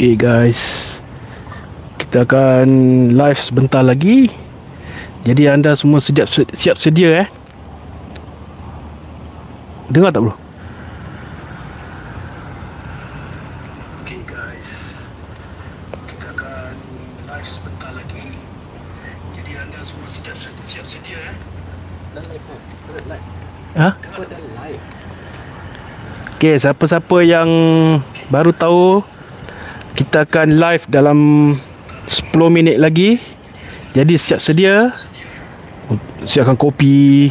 Okay guys. Kita akan live sebentar lagi. Jadi anda semua siap, siap sedia eh? Dengar tak bro? Okay guys. Kita akan live sebentar lagi. Jadi anda semua siap, siap sedia eh? Live live Ha? Live. Okay, siapa-siapa yang baru tahu Kita akan live dalam 10 minit lagi. Jadi siap sedia. Siapkan kopi.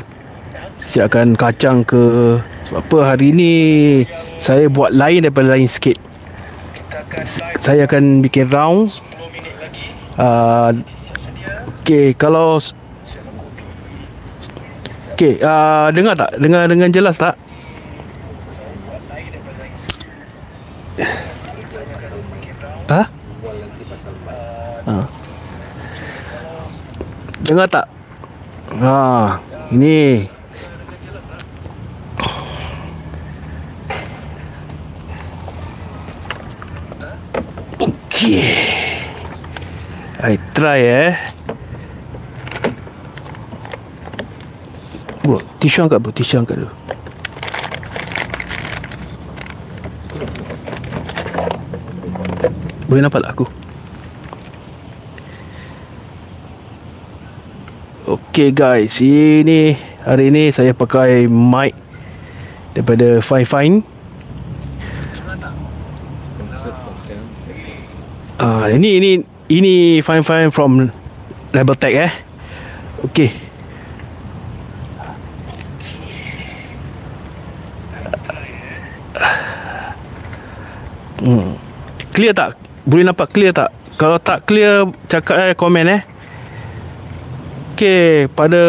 Siapkan kacang ke. Sebab apa hari ni Saya buat lain daripada lain sikit. Saya akan bikin round. Uh, Okay, kalau Okay, uh, dengar tak? Dengar dengan jelas tak? Ha? Bual nanti pasal mat Ha. Dengar tak? Ha, ini. Okey. I try eh. Bro, tisu angkat bro, tisu angkat dulu. Boleh nampak tak aku? Okay guys, ini hari ini saya pakai mic daripada Fine Fine. Ah, uh, ini ini ini Fine Fine from Rebel Tech eh. Okay. Hmm. Clear tak? Boleh nampak clear tak? Kalau tak clear cakap eh komen eh. Okey, pada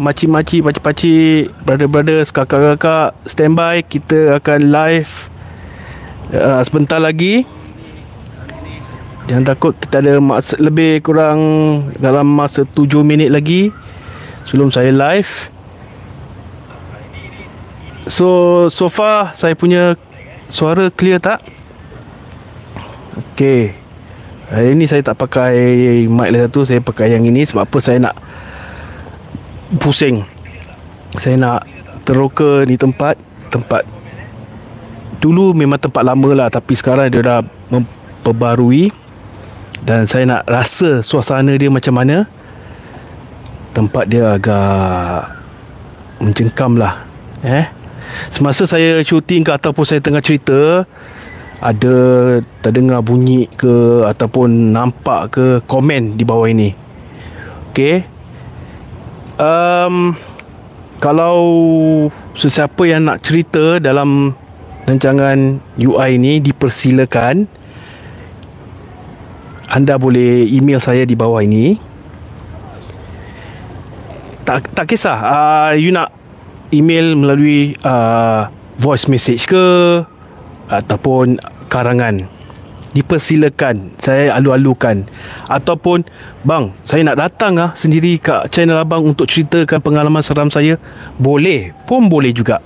makcik-makcik, pakcik-pakcik, brother-brother, kakak-kakak, standby kita akan live uh, sebentar lagi. Jangan takut kita ada masa lebih kurang dalam masa 7 minit lagi sebelum saya live. So, so far saya punya suara clear tak? Okey. Hari ni saya tak pakai mic lah satu Saya pakai yang ini Sebab apa saya nak Pusing Saya nak Teroka ni tempat Tempat Dulu memang tempat lama lah Tapi sekarang dia dah Memperbarui Dan saya nak rasa Suasana dia macam mana Tempat dia agak Mencengkam lah Eh Semasa saya syuting ke Ataupun saya tengah cerita ada terdengar bunyi ke ataupun nampak ke komen di bawah ini. Okey. Um, kalau sesiapa yang nak cerita dalam rancangan UI ini dipersilakan anda boleh email saya di bawah ini. Tak tak kisah uh, you nak email melalui uh, voice message ke ataupun karangan dipersilakan saya alu-alukan. Ataupun bang saya nak datang ah sendiri kat channel abang untuk ceritakan pengalaman seram saya. Boleh pun boleh juga.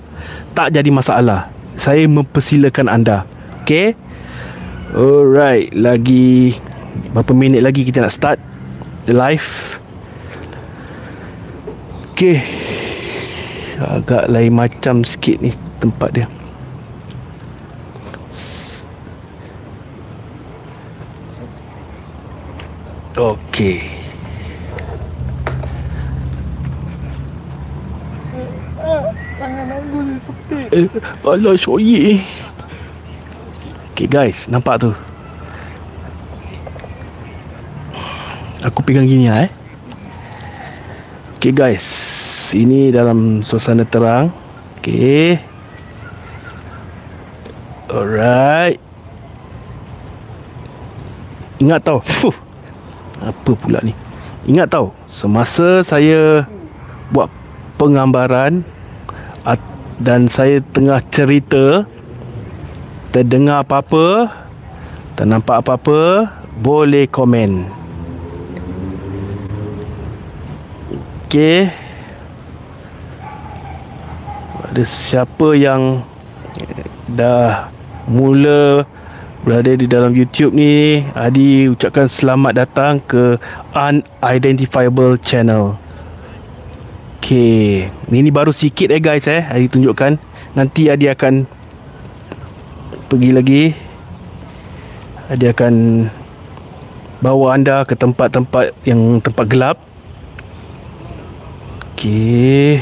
Tak jadi masalah. Saya mempersilakan anda. Okey? Alright lagi berapa minit lagi kita nak start the live? Okey. Agak lain macam sikit ni tempat dia Okey. Tangan aku ni seperti Eh, alah soyi. Okey guys, nampak tu. Aku pegang gini lah eh. Okey guys, ini dalam suasana terang. Okey. Alright. Ingat tau. Fuh. Apa pula ni? Ingat tau, semasa saya buat penggambaran dan saya tengah cerita terdengar apa-apa, ternampak apa-apa, boleh komen. Okey. Ada siapa yang dah mula berada di dalam YouTube ni Adi ucapkan selamat datang ke Unidentifiable Channel. Okay Ini baru sikit eh guys eh Adi tunjukkan. Nanti Adi akan Pergi lagi. Adi akan Bawa anda ke tempat-tempat Yang tempat gelap. Okay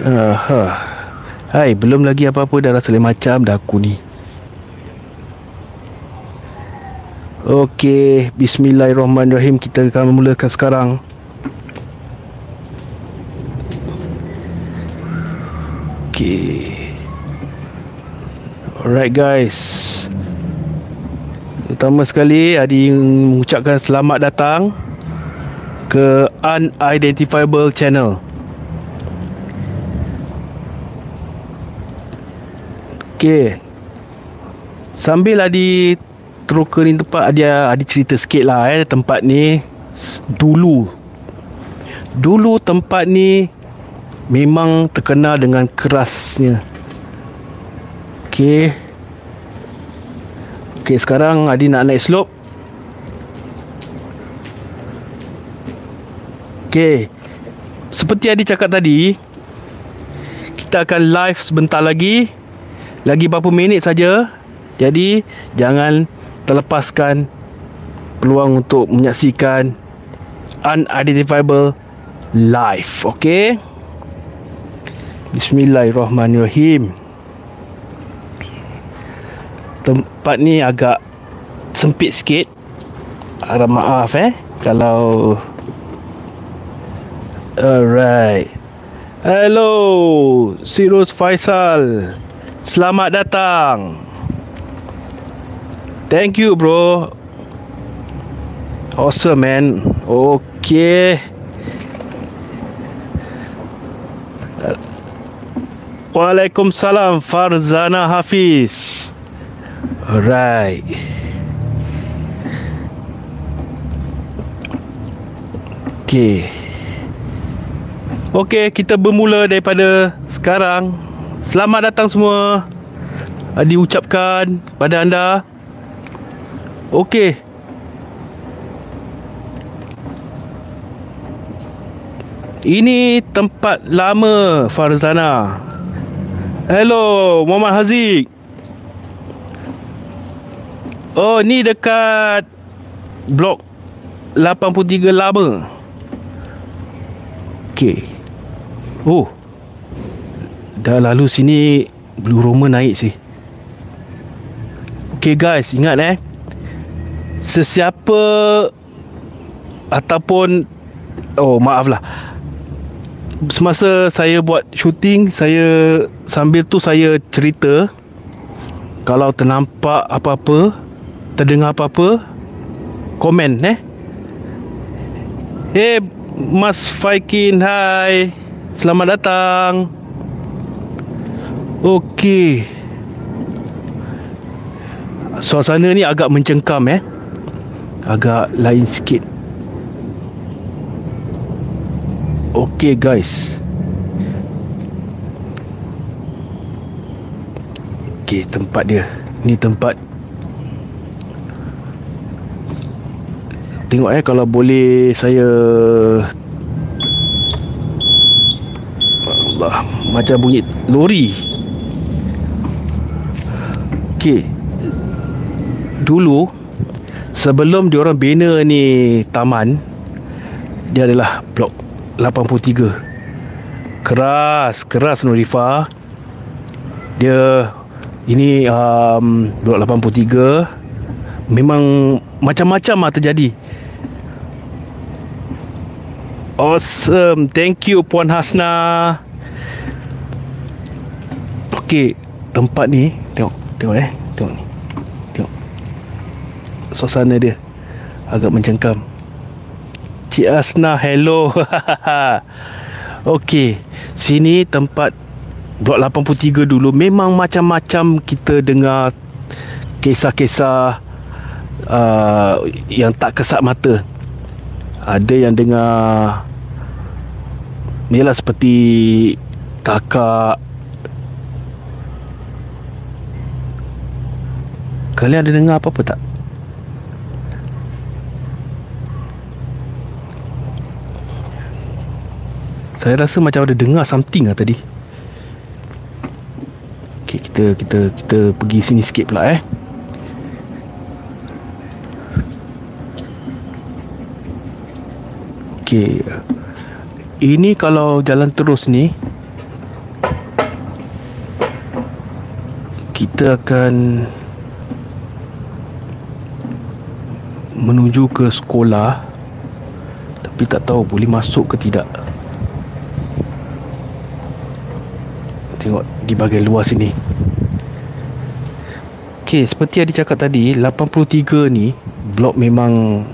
Uh, huh. Hai, belum lagi apa-apa dah rasa lain macam dah aku ni. Okey, bismillahirrahmanirrahim. Kita akan memulakan sekarang. Okey. Alright guys. Pertama sekali Adi mengucapkan selamat datang ke Unidentifiable Channel. Okey. Sambil Adi teroka ni tempat dia ada cerita sikit lah eh tempat ni dulu. Dulu tempat ni memang terkenal dengan kerasnya. Okey. Okey sekarang Adi nak naik slope. Okey. Seperti Adi cakap tadi kita akan live sebentar lagi lagi berapa minit saja. Jadi jangan terlepaskan peluang untuk menyaksikan unidentifiable live okey? Bismillahirrahmanirrahim. Tempat ni agak sempit sikit. Harap maaf eh? Kalau alright. Hello Sirus Faisal selamat datang. Thank you bro. Awesome man. Okay. Waalaikumsalam Farzana Hafiz. Alright. Okay. Okay kita bermula daripada sekarang Selamat datang semua Diucapkan pada anda Okey. Ini tempat lama Farzana. Hello, Muhammad Haziq. Oh, ni dekat blok 83 lama. Okey. Oh. Dah lalu sini Blue Roma naik sih. Okay guys, ingat eh. Sesiapa ataupun oh maaf lah. Semasa saya buat shooting saya sambil tu saya cerita kalau ternampak apa-apa terdengar apa-apa komen eh. Hey Mas Faikin hai selamat datang Okey. Suasana ni agak mencengkam eh? Agak lain sikit. Okay guys. Okay tempat dia. Ni tempat. Tengok eh kalau boleh saya Allah Macam bunyi lori Okay Dulu Sebelum diorang bina ni taman Dia adalah blok 83 Keras Keras Nurifa. Dia Ini um, Blok 83 Memang Macam-macam lah terjadi. Awesome. Thank you Puan Hasna. Okay Tempat ni Tengok Tengok eh. Tengok ni. Suasana dia agak mencengkam. Cik Asna hello. Okey. Sini tempat Blok 83 dulu. Memang macam-macam Kita dengar Kisah-kisah uh, Yang tak kesat mata. Ada yang dengar Yalah seperti Kakak Kalian ada dengar apa-apa tak? Saya rasa macam ada dengar something lah tadi. Okay kita kita kita pergi sini sikit pula eh. Okay Ini kalau jalan terus ni Kita akan Menuju ke sekolah Tapi tak tahu boleh masuk ke tidak. Tengok di bahagian luar sini. Okay seperti yang dicakap tadi 83 ni Blok memang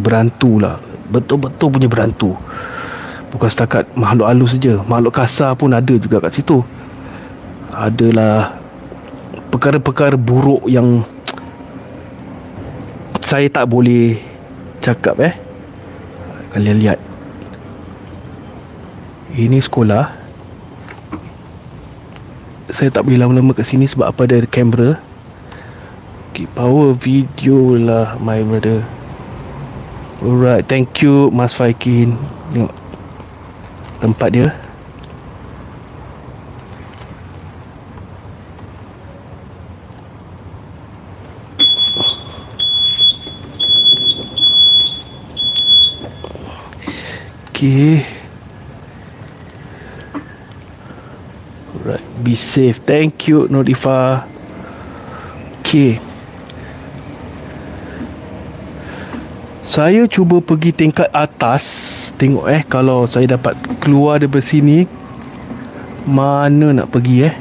Berantu lah. Betul-betul punya berantu. Bukan setakat makhluk halus saja. Makhluk kasar pun ada juga kat situ. Adalah Perkara-perkara buruk yang Saya tak boleh Cakap eh. Kalian lihat. Ini sekolah. Saya tak boleh lama-lama kat sini Sebab apa? Ada kamera. Okay, power video lah my brother. Alright, thank you Mas Faikin. Tengok Tempat dia Okay Alright, be safe. Thank you Nodifa. Okay Saya cuba pergi tingkat atas Tengok eh Kalau saya dapat keluar daripada sini Mana nak pergi eh?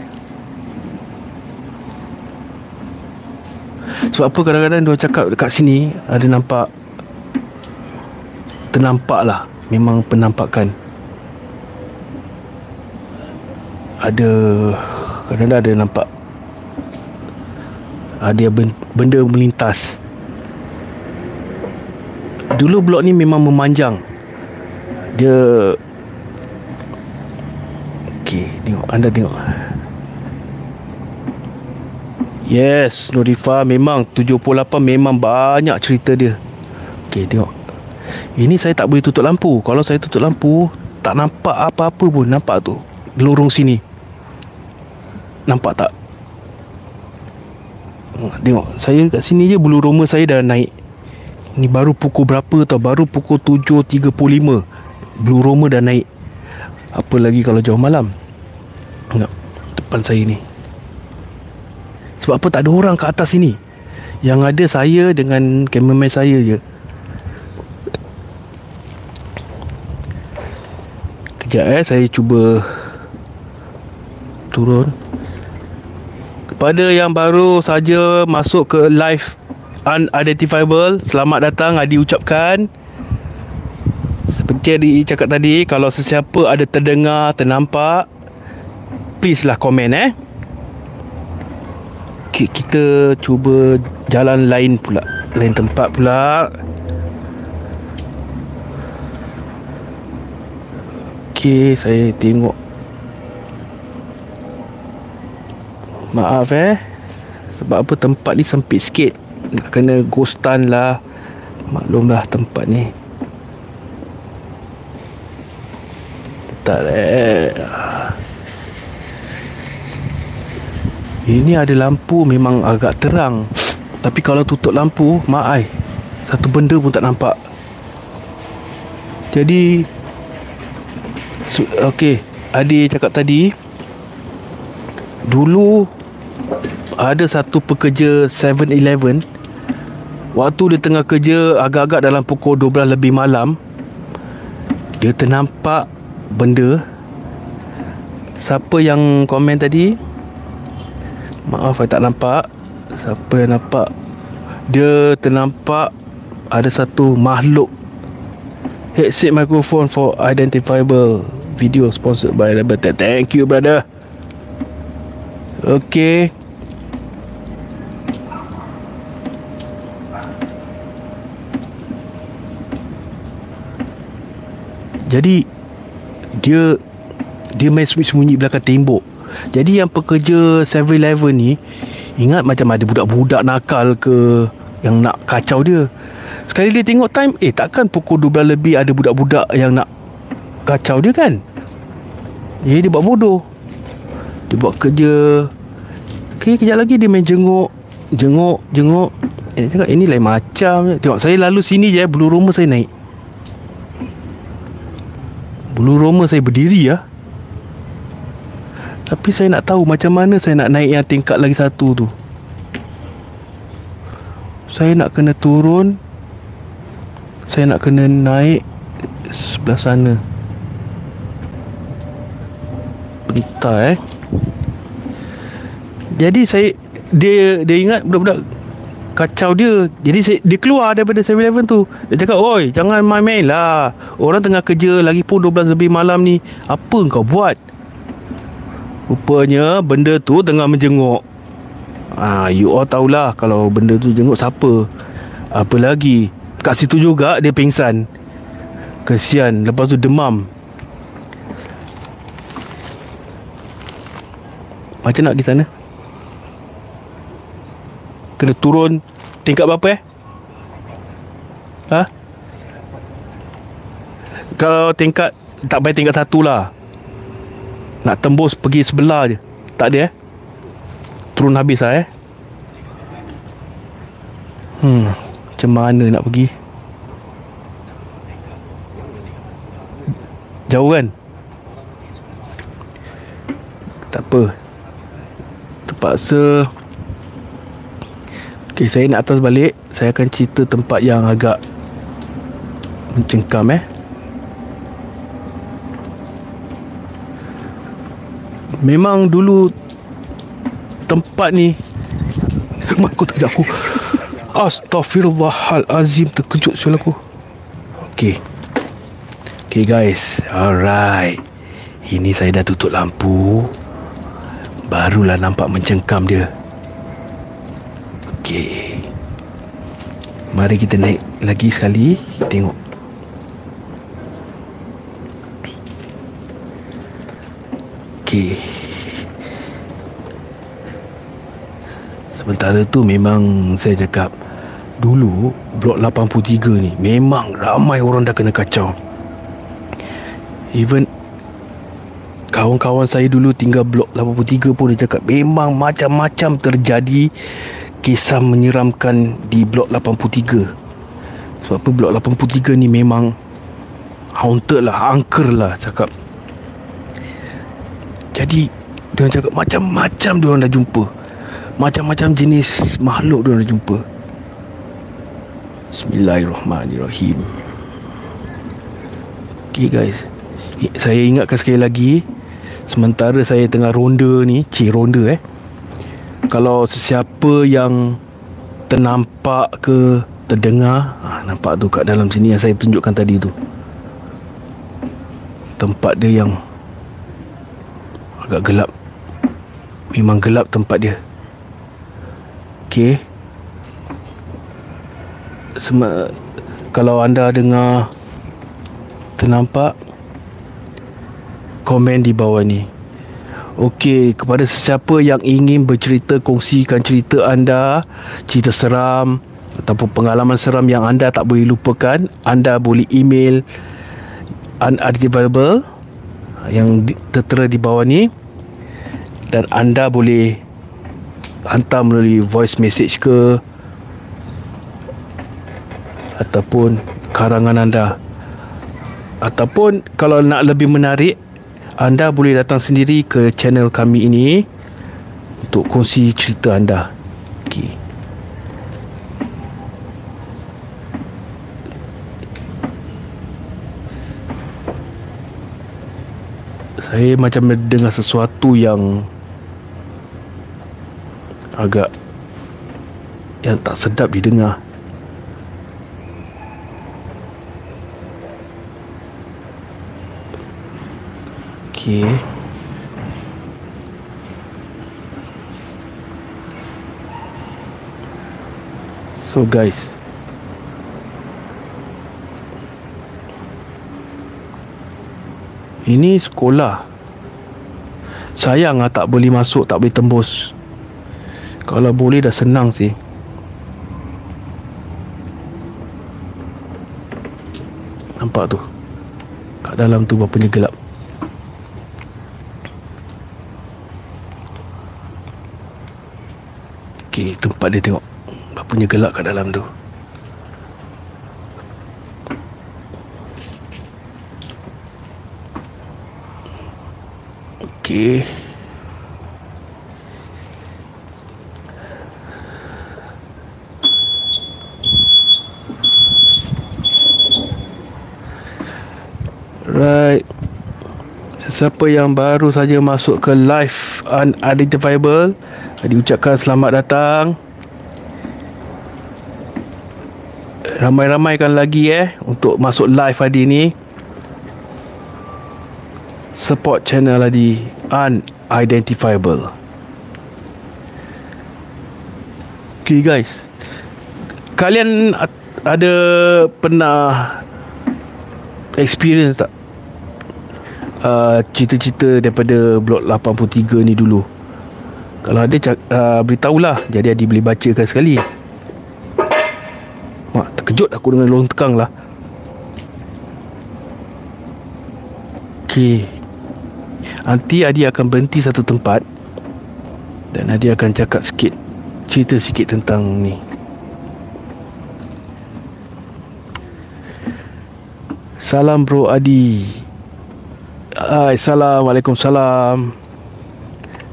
Sebab apa kadang-kadang dia cakap dekat sini Ada nampak Ternampak lah Memang penampakan Ada Kadang-kadang ada nampak Ada benda melintas. Dulu blok ni memang memanjang. Dia Okay Tengok Anda tengok. Yes Nurifa Memang 78 memang banyak cerita dia. Okay tengok Ini saya tak boleh tutup lampu. Kalau saya tutup lampu Tak nampak apa-apa pun Nampak tu. Lorong sini. Nampak tak? Tengok Saya kat sini je Bulu roma saya dah naik. Ni baru pukul berapa tau? Baru pukul 7.35 Blue Roma dah naik. Apa lagi kalau jauh malam? Tengok Depan saya ni. Sebab apa? Tak ada orang kat atas sini. Yang ada saya dengan cameraman saya je Kejap eh Saya cuba Turun. Kepada yang baru saja Masuk ke live unidentifiable Selamat datang Adi ucapkan. Seperti yang dicakap tadi Kalau sesiapa ada terdengar Ternampak Please lah komen eh. Okay, Kita cuba Jalan lain pula. Lain tempat pula Okay Saya tengok. Maaf eh. Sebab apa tempat ni sempit sikit. Nak kena ghostan lah. Maklumlah tempat ni. Tak eh. Ini ada lampu memang agak terang. Tapi kalau tutup lampu Mak ai Satu benda pun tak nampak. Jadi Okey. Adi cakap tadi Dulu Ada satu pekerja 7-Eleven Waktu dia tengah kerja agak-agak dalam pukul 12 lebih malam Dia ternampak benda. Siapa yang komen tadi? Maaf saya tak nampak. Siapa yang nampak? Dia ternampak ada satu makhluk. Headset microphone for identifiable video sponsored by Rebel Thank you brother. Okay. Jadi dia dia main sembunyi belakang tembok. Jadi yang pekerja 7-Eleven ni Ingat macam ada budak-budak nakal ke Yang nak kacau dia? Sekali dia tengok time Eh takkan pukul 12 lebih Ada budak-budak yang nak Kacau dia kan Jadi dia buat bodoh. Dia buat kerja. Okay kejap lagi dia main jenguk. Jenguk Jenguk. Eh dia cakap ini lain macam Tengok saya lalu sini je Bulu roma saya naik. Bulu roma saya berdiri ya. Tapi saya nak tahu Macam mana saya nak naik Yang tingkat lagi satu tu. Saya nak kena turun. Saya nak kena naik Sebelah sana Bentar eh. Jadi saya Dia dia ingat budak-budak Kacau dia. Jadi saya, dia keluar daripada 7-Eleven tu. Dia cakap Oi jangan main-main lah. Orang tengah kerja Lagi pun 12 lebih malam ni. Apa kau buat? Rupanya benda tu tengah menjenguk. Ah, You all tahulah Kalau benda tu jenguk siapa. Apa lagi? Kat situ juga dia pingsan. Kesian. Lepas tu demam Macam nak pergi sana? Kena turun Tingkat berapa eh? Ha? Kalau tingkat Tak payah tingkat satu lah. Nak tembus pergi sebelah je. Tak ada eh? Turun habis lah eh? Hmm Macam mana nak pergi? Jauh kan? Tak apa Terpaksa. Okay saya nak atas balik. Saya akan cerita tempat yang agak Mencengkam eh. Memang dulu Tempat ni Mak kau tak aku. Astaghfirullahalazim Terkejut sial aku. Okay Okay guys. Alright. Ini saya dah tutup lampu Barulah nampak mencengkam dia. Okay Mari kita naik lagi sekali Tengok. Okay Sementara tu memang saya cakap Dulu Blok 83 ni Memang ramai orang dah kena kacau. Even Kawan-kawan saya dulu tinggal blok 83 pun dia cakap Memang macam-macam terjadi Kisah menyeramkan di blok 83 Sebab apa? Blok 83 ni memang Haunted lah, angker lah cakap. Jadi Dia cakap macam-macam dia orang dah jumpa. Macam-macam jenis makhluk dia orang dah jumpa. Bismillahirrahmanirrahim. Okay guys. Saya ingatkan sekali lagi Sementara saya tengah ronda ni Cik ronda eh. Kalau sesiapa yang Ternampak ke Terdengar ha, Nampak tu kat dalam sini Yang saya tunjukkan tadi tu. Tempat dia yang Agak gelap. Memang gelap tempat dia. Okay Sem- Kalau anda dengar Ternampak Komen di bawah ni. Okey, kepada sesiapa yang ingin bercerita Kongsikan cerita anda Cerita seram Ataupun pengalaman seram yang anda tak boleh lupakan Anda boleh email Unidentifiable Yang tertera di bawah ni Dan anda boleh Hantar melalui voice message ke Ataupun karangan anda. Ataupun kalau nak lebih menarik anda boleh datang sendiri ke channel kami ini untuk kongsi cerita anda. Okey. Saya macam dengar sesuatu yang agak yang tak sedap didengar. Okey. So guys. Ini sekolah. Sayang lah tak boleh masuk, tak boleh tembus. Kalau boleh dah senang sih Nampak tu Kat dalam tu berapa gelap Okey, tempat dia tengok Berapa gelap kat dalam tu. Okey. Right. Sesiapa yang baru saja masuk ke live unidentifiable Diucapkan selamat datang. Ramai-ramaikan lagi eh Untuk masuk live hari ni Support channel Adi Unidentifiable. Okay guys. Kalian ada pernah experience tak uh, cerita-cerita daripada blok 83 ni dulu kalau ada uh, beritahulah. Jadi Adi boleh bacakan sekali. Mak terkejut aku dengan lorong tekang lah. Okay Nanti Adi akan berhenti satu tempat. Dan Adi akan cakap sikit Cerita sikit tentang ni. Salam bro Adi. Hai, Assalamualaikum Salam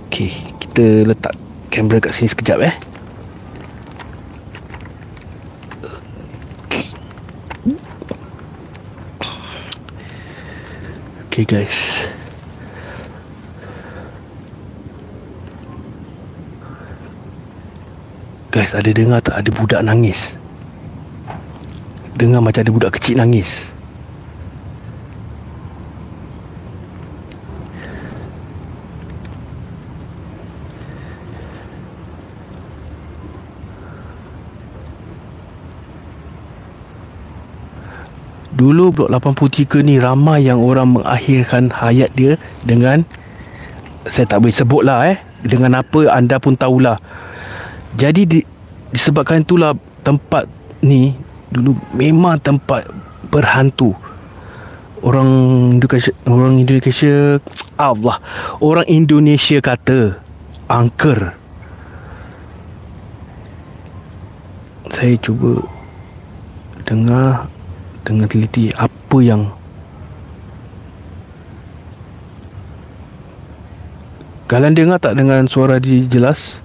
Okay, kita letak kamera kat sini sekejap eh. Okay guys. Guys ada dengar tak ada budak nangis? Dengar macam ada budak kecil nangis Dulu blok 83 ni ramai yang orang mengakhirkan hayat dia dengan saya tak boleh sebut lah eh dengan apa anda pun tahulah. Jadi di, disebabkan itulah tempat ni dulu memang tempat berhantu. Orang Indonesia orang Indonesia Allah orang Indonesia kata angker. Saya cuba dengar dengan teliti apa yang Kalian dengar tak dengan suara dia jelas?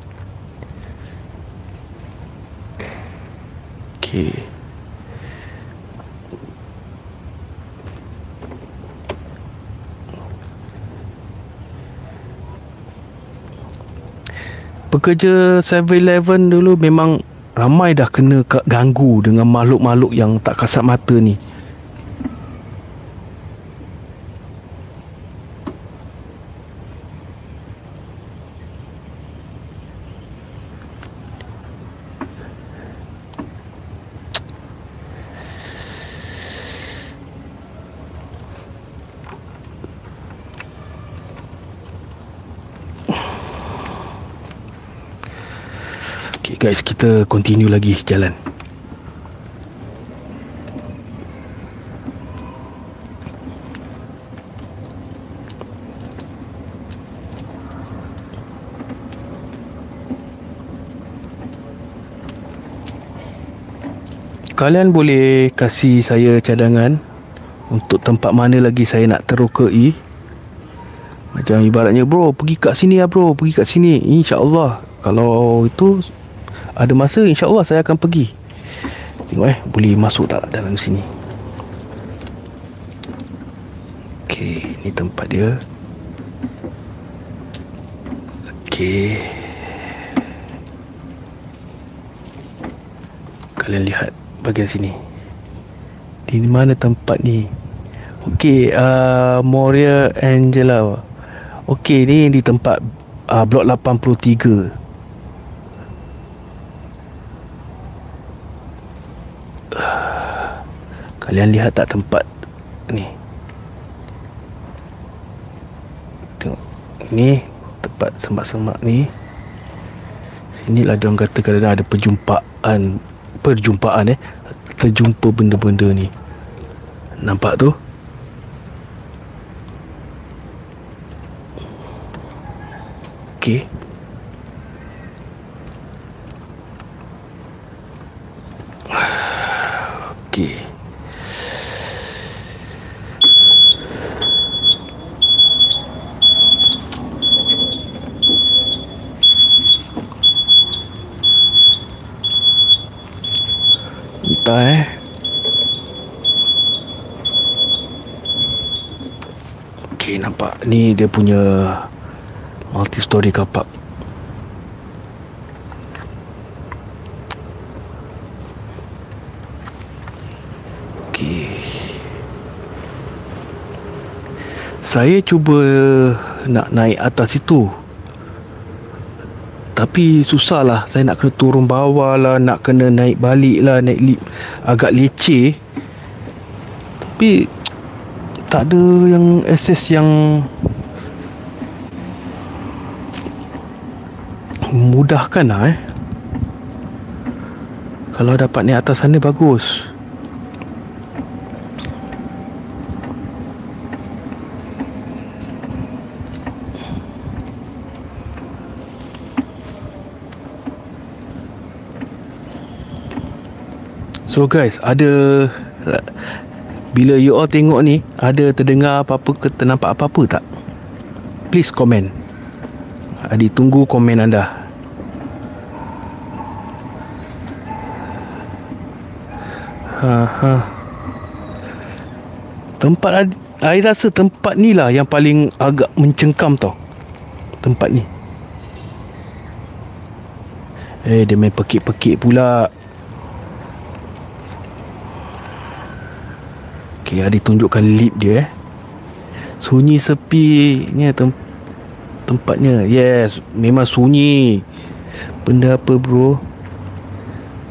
Okay. Pekerja 7-Eleven dulu memang Ramai dah kena ganggu dengan makhluk-makhluk yang tak kasat mata ni guys kita continue lagi jalan. Kalian boleh kasih saya cadangan Untuk tempat mana lagi saya nak terokai. Macam ibaratnya bro Pergi kat sini lah bro. Pergi kat sini InsyaAllah. Kalau itu ada masa insyaAllah saya akan pergi. Tengok eh Boleh masuk tak dalam sini? Okay Ni tempat dia. Okay Kalian lihat Bagian sini. Di mana tempat ni? Okay uh, Moria Angela. Okay ni di tempat uh, Blok 83 Kalian lihat tak tempat ni? Tengok. Ni tempat semak-semak ni. Inilah dia orang kata kadang ada perjumpaan Perjumpaan eh Terjumpa benda-benda ni Nampak tu Okay Okay Entah eh? Okay nampak. Ni dia punya Multi story car park Saya cuba Nak naik atas itu tapi susah lah Saya nak kena turun bawah lah Nak kena naik balik lah Naik lift Agak leceh. Tapi Tak ada yang Access yang Mudahkan lah eh. Kalau dapat naik atas sana Bagus So guys Ada Bila you all tengok ni Ada terdengar apa-apa ke Ternampak apa-apa tak? Please comment. Adi tunggu komen anda. Ha ha Tempat I rasa tempat ni lah Yang paling agak mencengkam tau. Tempat ni. Eh dia main pekik-pekik pula Okay, ada tunjukkan lip dia eh. Sunyi sepinya tem- tempatnya. Yes, memang sunyi. Benda apa bro?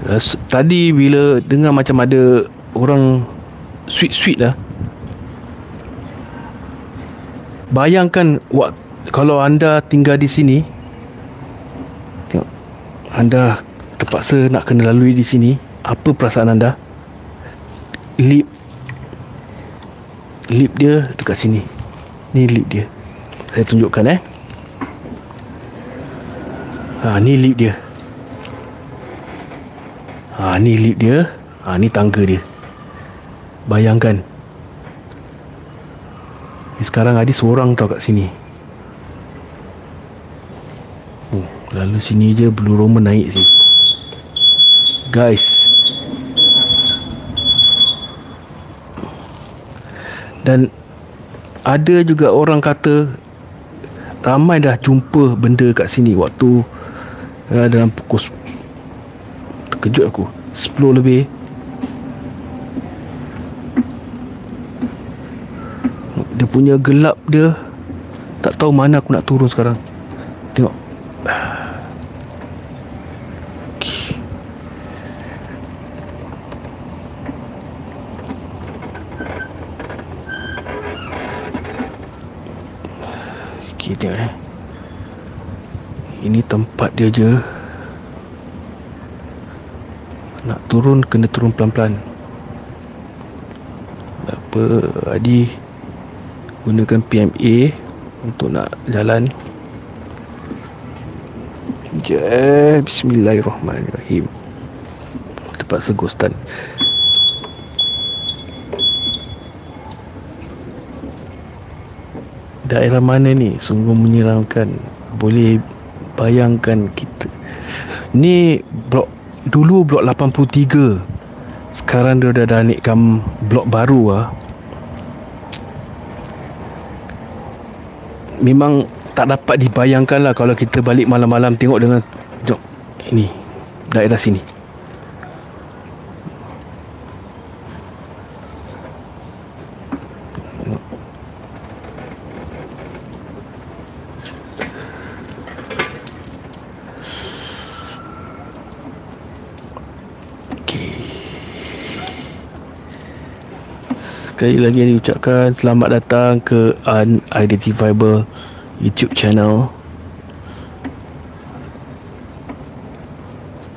Ras- tadi bila dengar macam ada orang sweet-sweet lah. Bayangkan wak- kalau anda tinggal di sini tengok anda terpaksa nak kena lalui di sini, apa perasaan anda? Lip lip dia dekat sini. Ni lip dia. Saya tunjukkan eh. Ha ni lip dia. Ha ni lip dia. Ha ni tangga dia. Bayangkan. Ni sekarang Adi seorang tau kat sini. Oh, lalu sini je Blue Roman naik sini. Guys, Dan ada juga orang kata ramai dah jumpa benda kat sini waktu uh, dalam pukul terkejut aku 10 lebih. Dia punya gelap dia tak tahu mana aku nak turun sekarang tengok Okay. Tengok eh. Ini tempat dia je Nak turun kena turun pelan-pelan. Apa Adi. Gunakan PMA Untuk nak jalan. Sekejap Bismillahirrahmanirrahim. Terpaksa ghostan daerah mana ni? Sungguh menyeramkan. Boleh bayangkan kita. Ni blok dulu blok 83 sekarang dia dah, dah naikkan blok baru ah. Memang tak dapat dibayangkan lah kalau kita balik malam-malam tengok dengan jom ini daerah sini Sekali lagi diucapkan selamat datang ke Unidentifiable YouTube channel.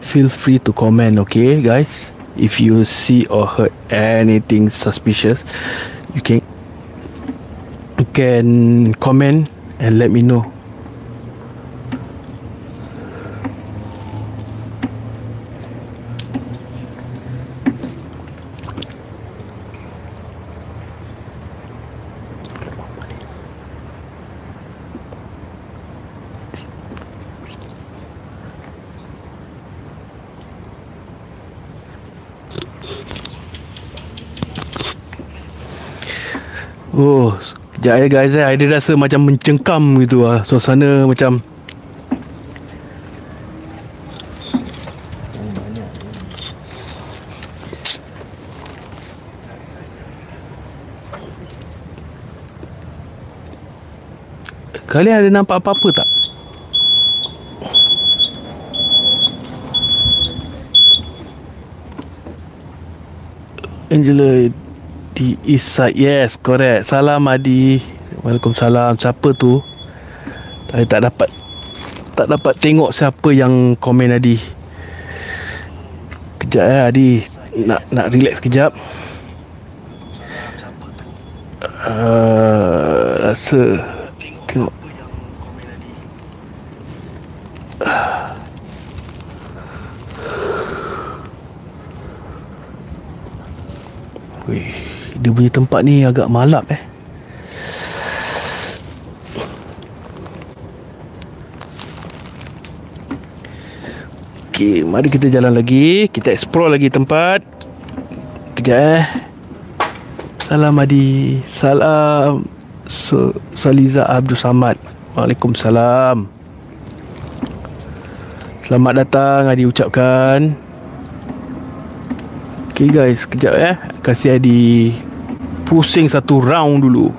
feel free to comment okay guys if you see or heard anything suspicious you can you can comment and let me know Oh, sekejap ya guys eh. Ada rasa macam mencengkam gitu lah. Suasana macam Kalian ada nampak apa-apa tak? Angela di east side Yes correct. Salam Adi. Waalaikumsalam. Siapa tu? Saya tak dapat Tak dapat tengok siapa yang komen Adi. Kejap eh Adi. Nak nak relax kejap. Uh, Rasa Tengok Wih, dia punya tempat ni agak malap eh. Okey, mari kita jalan lagi. Kita explore lagi tempat. Kejap eh. Salam Adi. Salam so, Saliza Abdul Samad. Waalaikumsalam. Selamat datang Adi ucapkan. Okay guys, kejap eh. Kasih Adi pusing satu round dulu.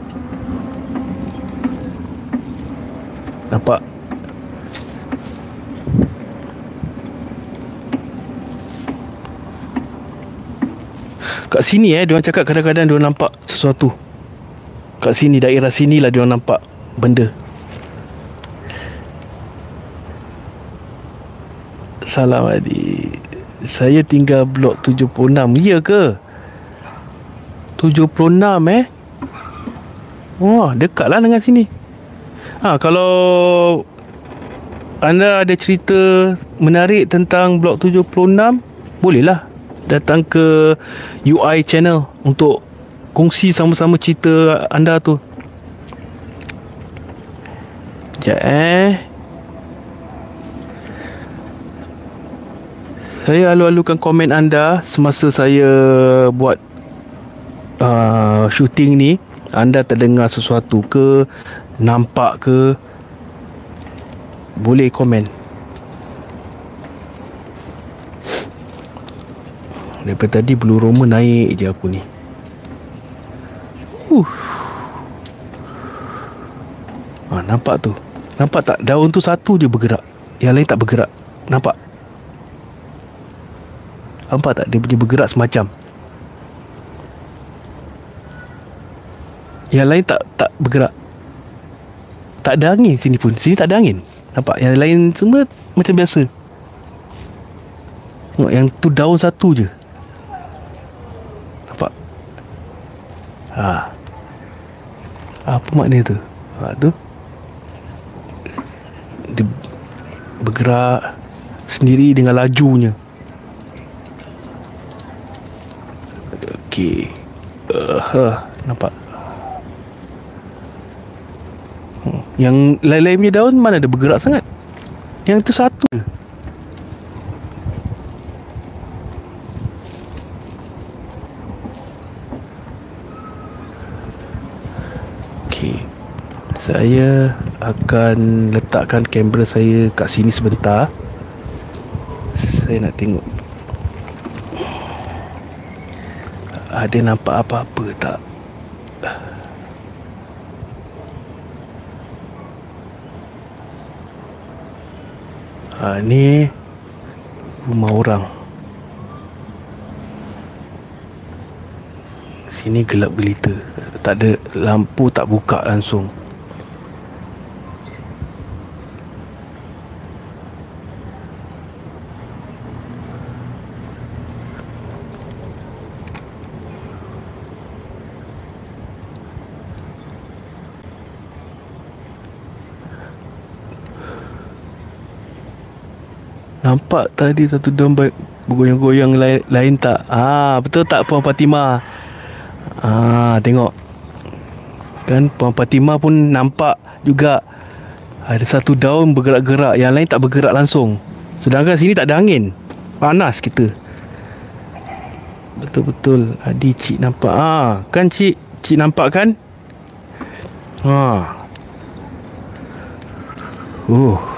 Nampak? Kat sini eh, diorang cakap kadang-kadang diorang nampak sesuatu. Kat sini, daerah sini lah diorang nampak benda. Salam Adi. Saya tinggal blok 76. Ya ke? 76 eh? Wah, dekat lah dengan sini. Ha, kalau anda ada cerita menarik tentang blok 76, bolehlah datang ke UI channel untuk kongsi sama-sama cerita anda tu. Sekejap eh. Saya alu-alukan komen anda semasa saya buat uh, shooting ni. Anda terdengar sesuatu ke, nampak ke, boleh komen. Daripada tadi bulu roma naik je aku ni. Uh. Ha, nampak tu. Nampak tak daun tu satu je bergerak. Yang lain tak bergerak. Nampak? Nampak tak dia punya bergerak semacam Yang lain tak tak bergerak. Tak ada angin sini pun. Sini tak ada angin. Nampak? Yang lain semua Macam biasa. Tengok yang tu daun satu je. Nampak? Ha. Apa makna tu? Ha tu. Dia Bergerak Sendiri dengan lajunya. Okey. Uh, huh, nampak. Hmm. Yang lain-lain punya daun mana ada bergerak sangat? Yang tu satu je. Okey. Saya akan letakkan kamera saya kat sini sebentar. Saya nak tengok ada nampak apa-apa tak? Ha, ni rumah orang. Sini gelap gelita. Tak ada lampu tak buka langsung. Nampak tadi satu daun baik bergoyang-goyang lain, lain tak? Ah, betul tak Puan Fatimah? Ah, tengok. Kan Puan Fatimah pun nampak juga ada satu daun bergerak-gerak, yang lain tak bergerak langsung. Sedangkan sini tak ada angin. Panas kita. Betul-betul Adi cik nampak. Ah, kan cik cik nampak kan? Ha. Uh.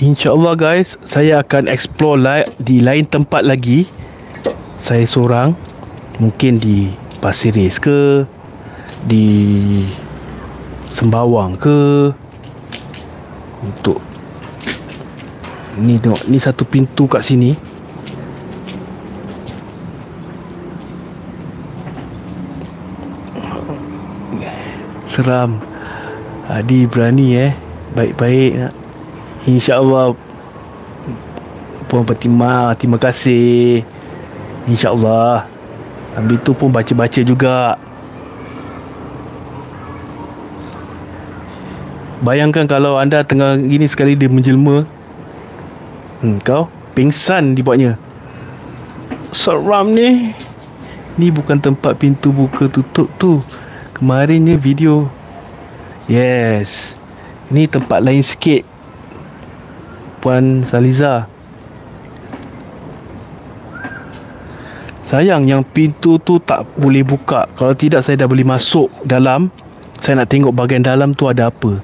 InsyaAllah guys Saya akan explore la- Di lain tempat lagi. Saya seorang Mungkin di Pasir Ris ke Di Sembawang ke. Untuk Ni tengok Ni satu pintu kat sini. Seram. Adi berani eh. Baik-baik nak InsyaAllah Puan Fatimah Terima kasih. InsyaAllah. Sambil tu pun baca-baca juga. Bayangkan kalau anda tengah gini sekali dia menjelma. Hmm, Kau pingsan dibuatnya. Seram ni. Ni bukan tempat pintu buka tutup tu. Kemarinnya video. Yes. Ni tempat lain sikit Puan Saliza. Sayang yang pintu tu tak boleh buka. Kalau tidak saya dah boleh masuk dalam. Saya nak tengok bahagian dalam tu ada apa.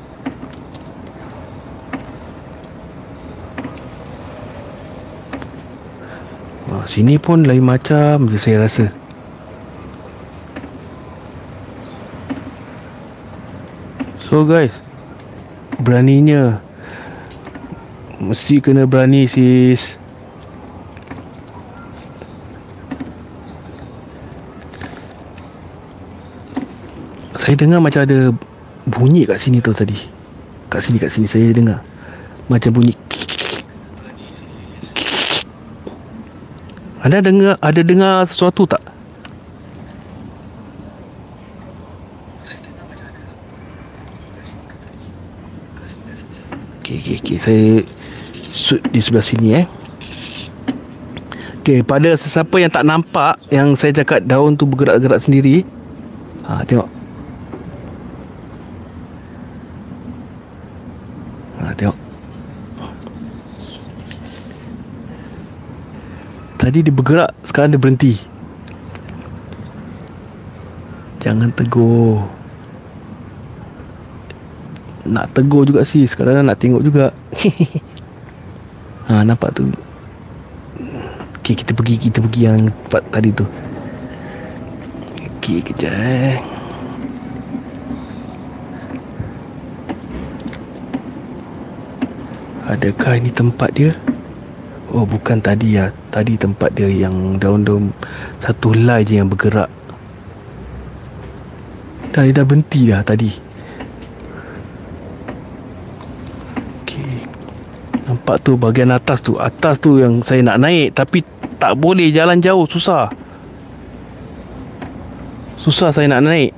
Oh, Sini pun lain macam je saya rasa. So guys Beraninya Mesti kena berani sis Saya dengar macam ada Bunyi kat sini tu tadi Kat sini kat sini saya dengar Macam bunyi Anda dengar Ada dengar sesuatu tak? Okey, okey, okey. Saya shoot di sebelah sini eh. Okey, pada sesiapa yang tak nampak yang saya cakap daun tu bergerak-gerak sendiri. Ha, tengok. Ha, tengok. Tadi dia bergerak, sekarang dia berhenti. Jangan tegur nak tegur juga sih sekarang nak tengok juga ha nampak tu. Okey kita pergi kita pergi yang tempat tadi tu. Okey kejap eh. Adakah ini tempat dia? Oh bukan tadi ya. Tadi tempat dia yang daun-daun Satu helai je yang bergerak. Dah, dia dah berhenti dah tadi Nampak tu bahagian atas tu. Atas tu yang saya nak naik Tapi tak boleh jalan jauh Susah. Susah saya nak naik.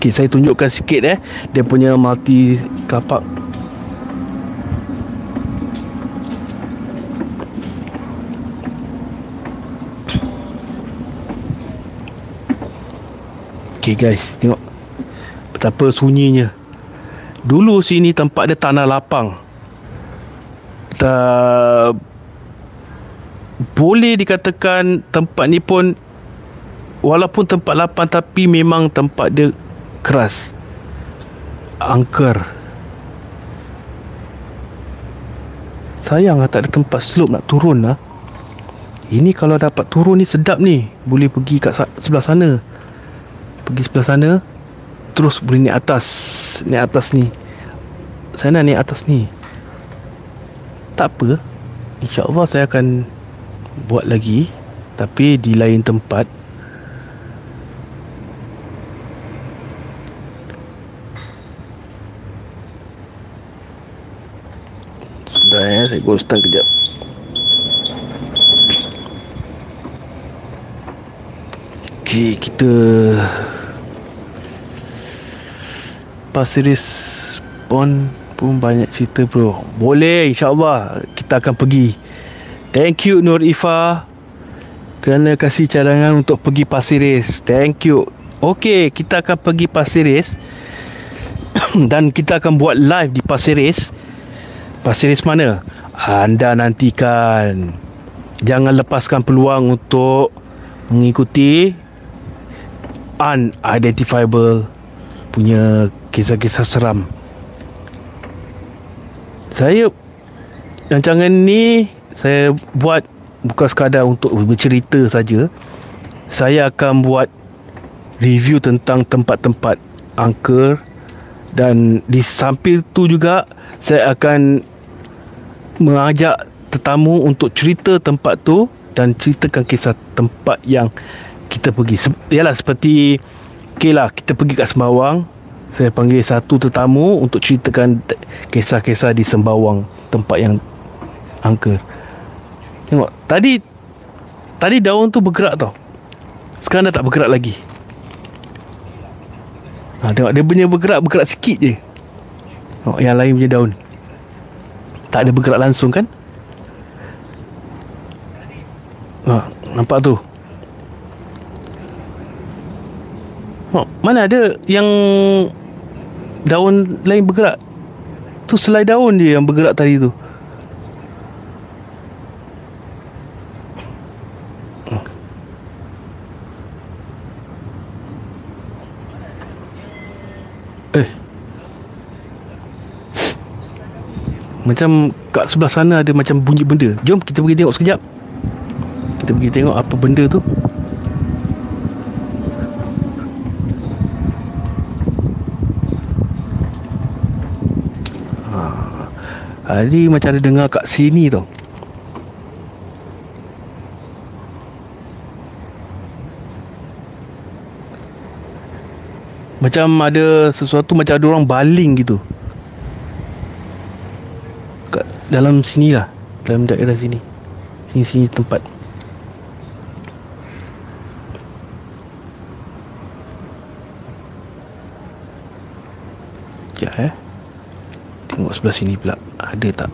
Okay saya tunjukkan sikit eh. Dia punya multi kapak. Okay guys Tengok Betapa sunyinya Dulu sini tempat dia tanah lapang. Ta boleh dikatakan tempat ni pun walaupun tempat lapang tapi memang tempat dia keras. Angker. Sayang lah tak ada tempat slope nak turun lah. Ini kalau dapat turun ni sedap ni. Boleh pergi kat sebelah sana. Pergi sebelah sana terus boleh naik atas naik atas ni. Saya nak naik atas ni. Tak apa. insyaAllah saya akan buat lagi. Tapi di lain tempat. Sudah ya saya go stand kejap. Ok kita Pasir Ris pun pun banyak cerita bro. Boleh insyaAllah kita akan pergi. Thank you Nur Ifa kerana kasih cadangan untuk pergi Pasir Ris. Thank you. Okey, kita akan pergi Pasir Ris dan kita akan buat live di Pasir Ris. Pasir Ris mana? Anda nantikan. Jangan lepaskan peluang untuk mengikuti unidentifiable punya kisah-kisah seram. Saya rancangan ni saya buat bukan sekadar untuk bercerita saja. Saya akan buat review tentang tempat-tempat angker dan di samping tu juga saya akan mengajak tetamu untuk cerita tempat tu dan ceritakan kisah tempat yang kita pergi. Yalah seperti okay lah kita pergi kat Sembawang. Saya panggil satu tetamu untuk ceritakan kisah-kisah di Sembawang tempat yang angker. Tengok tadi tadi daun tu bergerak tau. Sekarang dah tak bergerak lagi. Ha, tengok dia punya bergerak bergerak sikit je. Tengok yang lain punya daun. Tak ada bergerak langsung kan? Ha, nampak tu. Oh, mana ada yang daun lain bergerak? Tu selai daun dia yang bergerak tadi tu. Eh. Macam kat sebelah sana ada macam bunyi benda. Jom kita pergi tengok sekejap. Kita pergi tengok apa benda tu. Hari macam ada dengar kat sini tau. Macam ada sesuatu macam ada orang baling gitu. Kat dalam sini lah Dalam daerah sini. Sini-sini tempat Sekejap eh Tengok sebelah sini pula Ada tak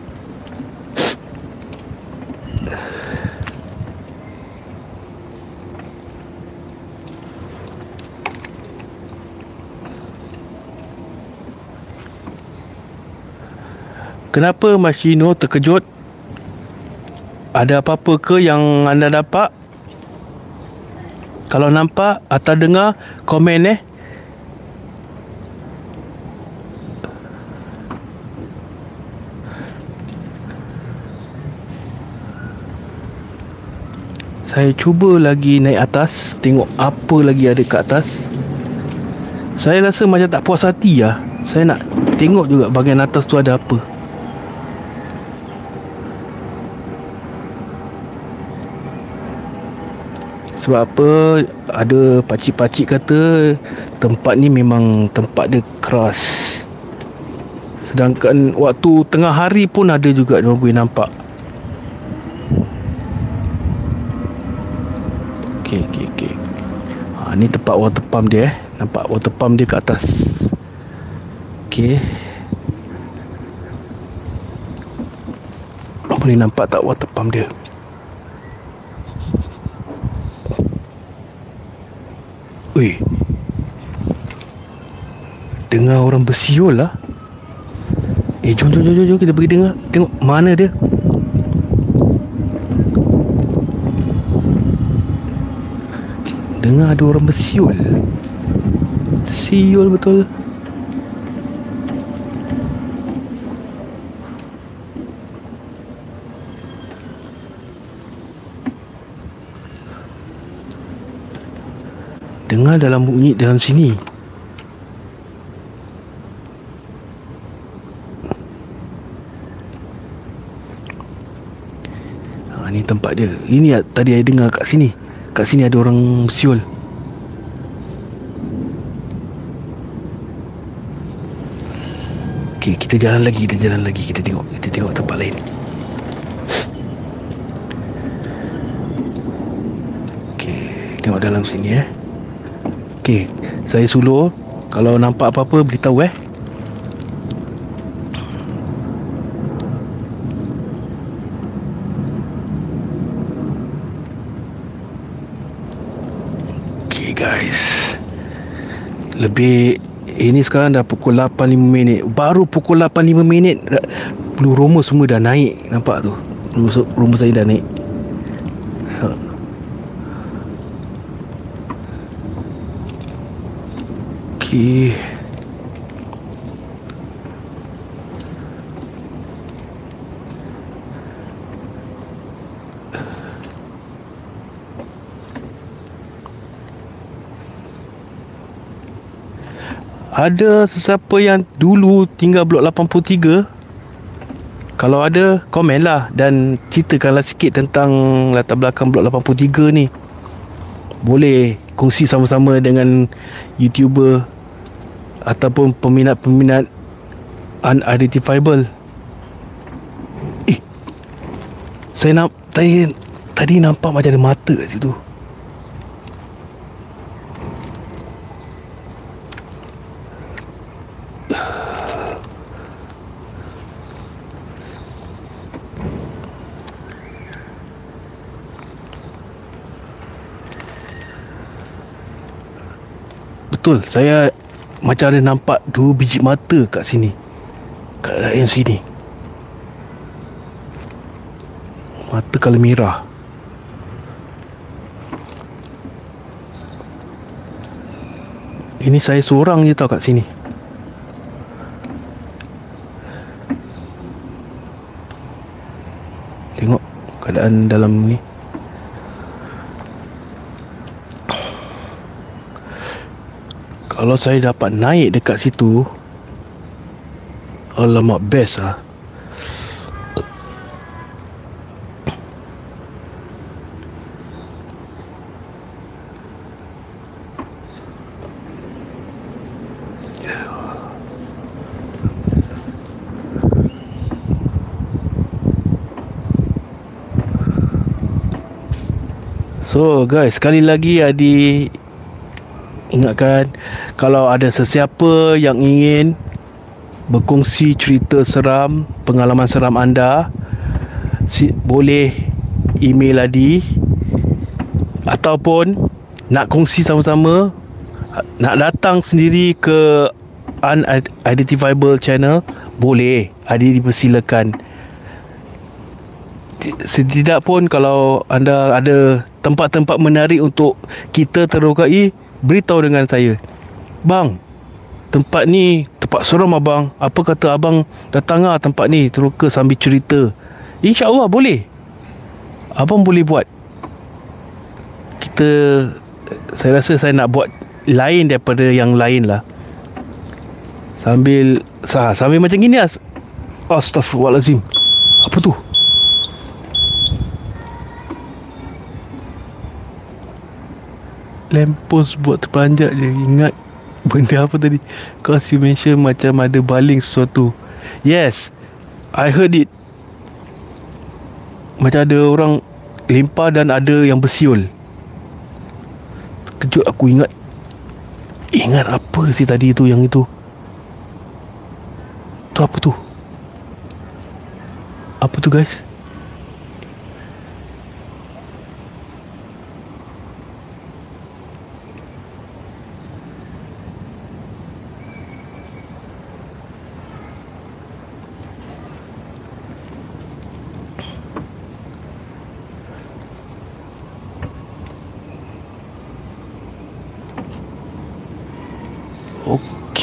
Kenapa Mas Gino terkejut? Ada apa-apa ke yang anda dapat? Kalau nampak atau dengar, komen eh. Saya cuba lagi naik atas Tengok apa lagi ada kat atas. Saya rasa macam tak puas hati lah. Saya nak tengok juga bahagian atas tu ada apa. Sebab apa? Ada pakcik-pakcik kata Tempat ni memang tempat dia keras. Sedangkan waktu tengah hari pun ada juga dia boleh nampak Okey, okey, okey. Ha, ni tempat water pump dia eh. Nampak water pump dia kat atas. Okey. Boleh nampak tak water pump dia? Ui. Dengar orang bersiul lah. Eh, jom, jom, jom, jom. Kita pergi dengar. Tengok mana dia. Dengar ada orang bersiul. Siul betul. Dengar dalam bunyi dalam sini. Ha, ni tempat dia. Ini tadi saya dengar kat sini Kat sini ada orang bersiul Okey, kita jalan lagi, kita jalan lagi, kita tengok, kita tengok tempat lain. Okey, tengok dalam sini eh. Okey, saya suluh kalau nampak apa-apa beritahu eh. guys Lebih Ini sekarang dah pukul 8.5 minit. Baru pukul 8.5 minit Blue Roma semua dah naik. Nampak tu? Blue Roma saya dah naik. Ha. Ada sesiapa yang dulu tinggal blok 83 Kalau ada komen lah Dan ceritakanlah sikit tentang latar belakang blok 83 ni. Boleh kongsi sama-sama dengan YouTuber Ataupun peminat-peminat Unidentifiable. Eh Saya nak Tadi, tadi nampak macam ada mata kat situ Betul. Saya Macam ada nampak Dua biji mata kat sini. Kat dalam sini. Mata kalau merah. Ini saya seorang je tau kat sini. Tengok keadaan dalam ni Kalau saya dapat naik dekat situ Alamak best lah So guys Sekali lagi Adi Ingatkan Kalau ada sesiapa yang ingin Berkongsi cerita seram Pengalaman seram anda si, Boleh Email Adi Ataupun Nak kongsi sama-sama Nak datang sendiri ke Unidentifiable channel Boleh. Adi dipersilakan. Setidak pun kalau anda ada tempat-tempat menarik untuk kita terokai, beritahu dengan saya. Bang, tempat ni tempat seram abang. Apa kata abang datang lah tempat ni teroka sambil cerita. InsyaAllah boleh. Abang boleh buat. Kita, saya rasa saya nak buat lain daripada yang lain lah. Sambil, sah, sambil macam gini lah. Astaghfirullahalazim. Apa tu? Lamppost buat terperanjat je. Ingat Benda apa tadi? Cause you mention Macam ada baling sesuatu. Yes I heard it. Macam ada orang Lempar dan ada yang bersiul. Kejut aku ingat. Ingat apa sih tadi tu Yang itu? Tu apa tu? Apa tu guys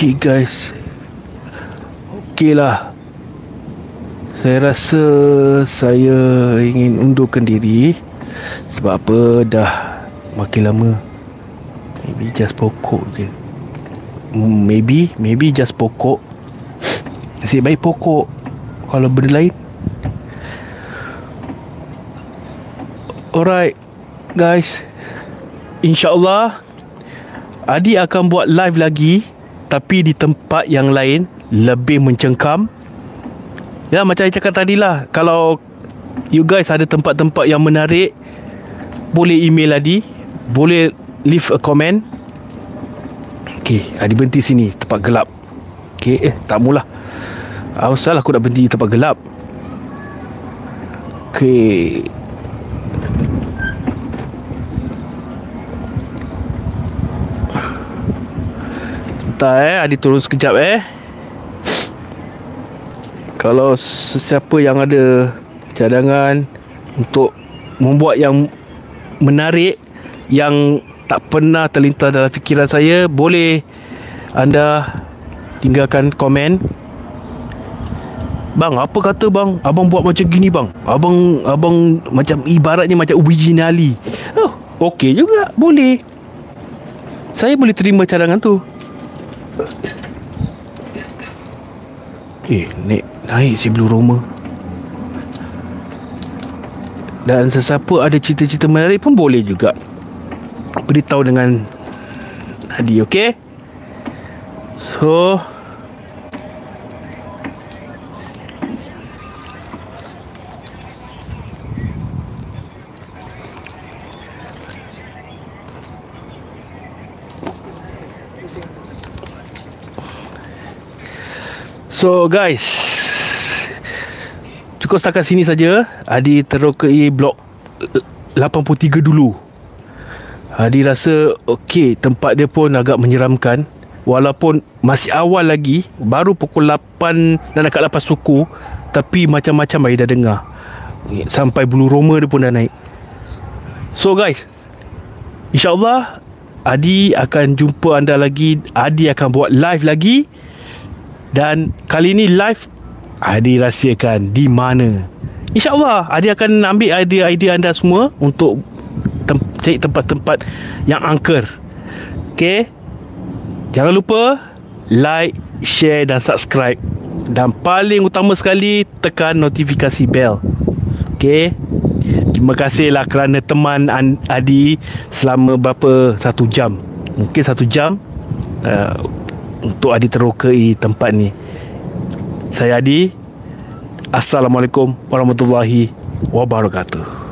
Okay guys. Okay lah. Saya rasa Saya ingin undurkan diri. Sebab apa? Dah Makin lama. Maybe just pokok je. Maybe Maybe just pokok. Nasib baik pokok. Kalau benda lain. Alright Guys. InsyaAllah Adi akan buat live lagi Tapi di tempat yang lain Lebih mencengkam. Ya macam saya cakap tadi lah Kalau You guys ada tempat-tempat yang menarik Boleh email Adi Boleh leave a comment. Okay Adi berhenti sini Tempat gelap. Okay eh tak mula. Asal aku nak berhenti tempat gelap. Okay Sebentar eh Adi turun sekejap eh Kalau sesiapa yang ada Cadangan Untuk Membuat yang Menarik Yang Tak pernah terlintas dalam fikiran saya Boleh Anda Tinggalkan komen Bang, apa kata bang? Abang buat macam gini bang. Abang abang macam ibaratnya macam originali. Oh, okey juga. Boleh. Saya boleh terima cadangan tu. Eh, naik naik si Blue Roma. Dan sesiapa ada cerita-cerita menarik pun boleh juga. Beritahu dengan Hadi, okey? So, So guys Cukup setakat sini saja. Adi terokai blok 83 dulu. Adi rasa Okay tempat dia pun agak menyeramkan. Walaupun masih awal lagi Baru pukul 8 Dan dekat 8 suku Tapi macam-macam Adi dah dengar. Sampai bulu roma dia pun dah naik. So guys InsyaAllah Adi akan jumpa anda lagi. Adi akan buat live lagi dan kali ini live Adi rahsiakan di mana? InsyaAllah Adi akan ambil idea-idea anda semua Untuk tem- cari tempat-tempat yang angker. Okay Jangan lupa Like, share dan subscribe. Dan paling utama sekali Tekan notifikasi bell. Okay Terima kasihlah kerana teman Adi Selama berapa? Satu jam. Mungkin satu jam uh, untuk Adi terokai tempat ni. Saya Adi. Assalamualaikum warahmatullahi wabarakatuh.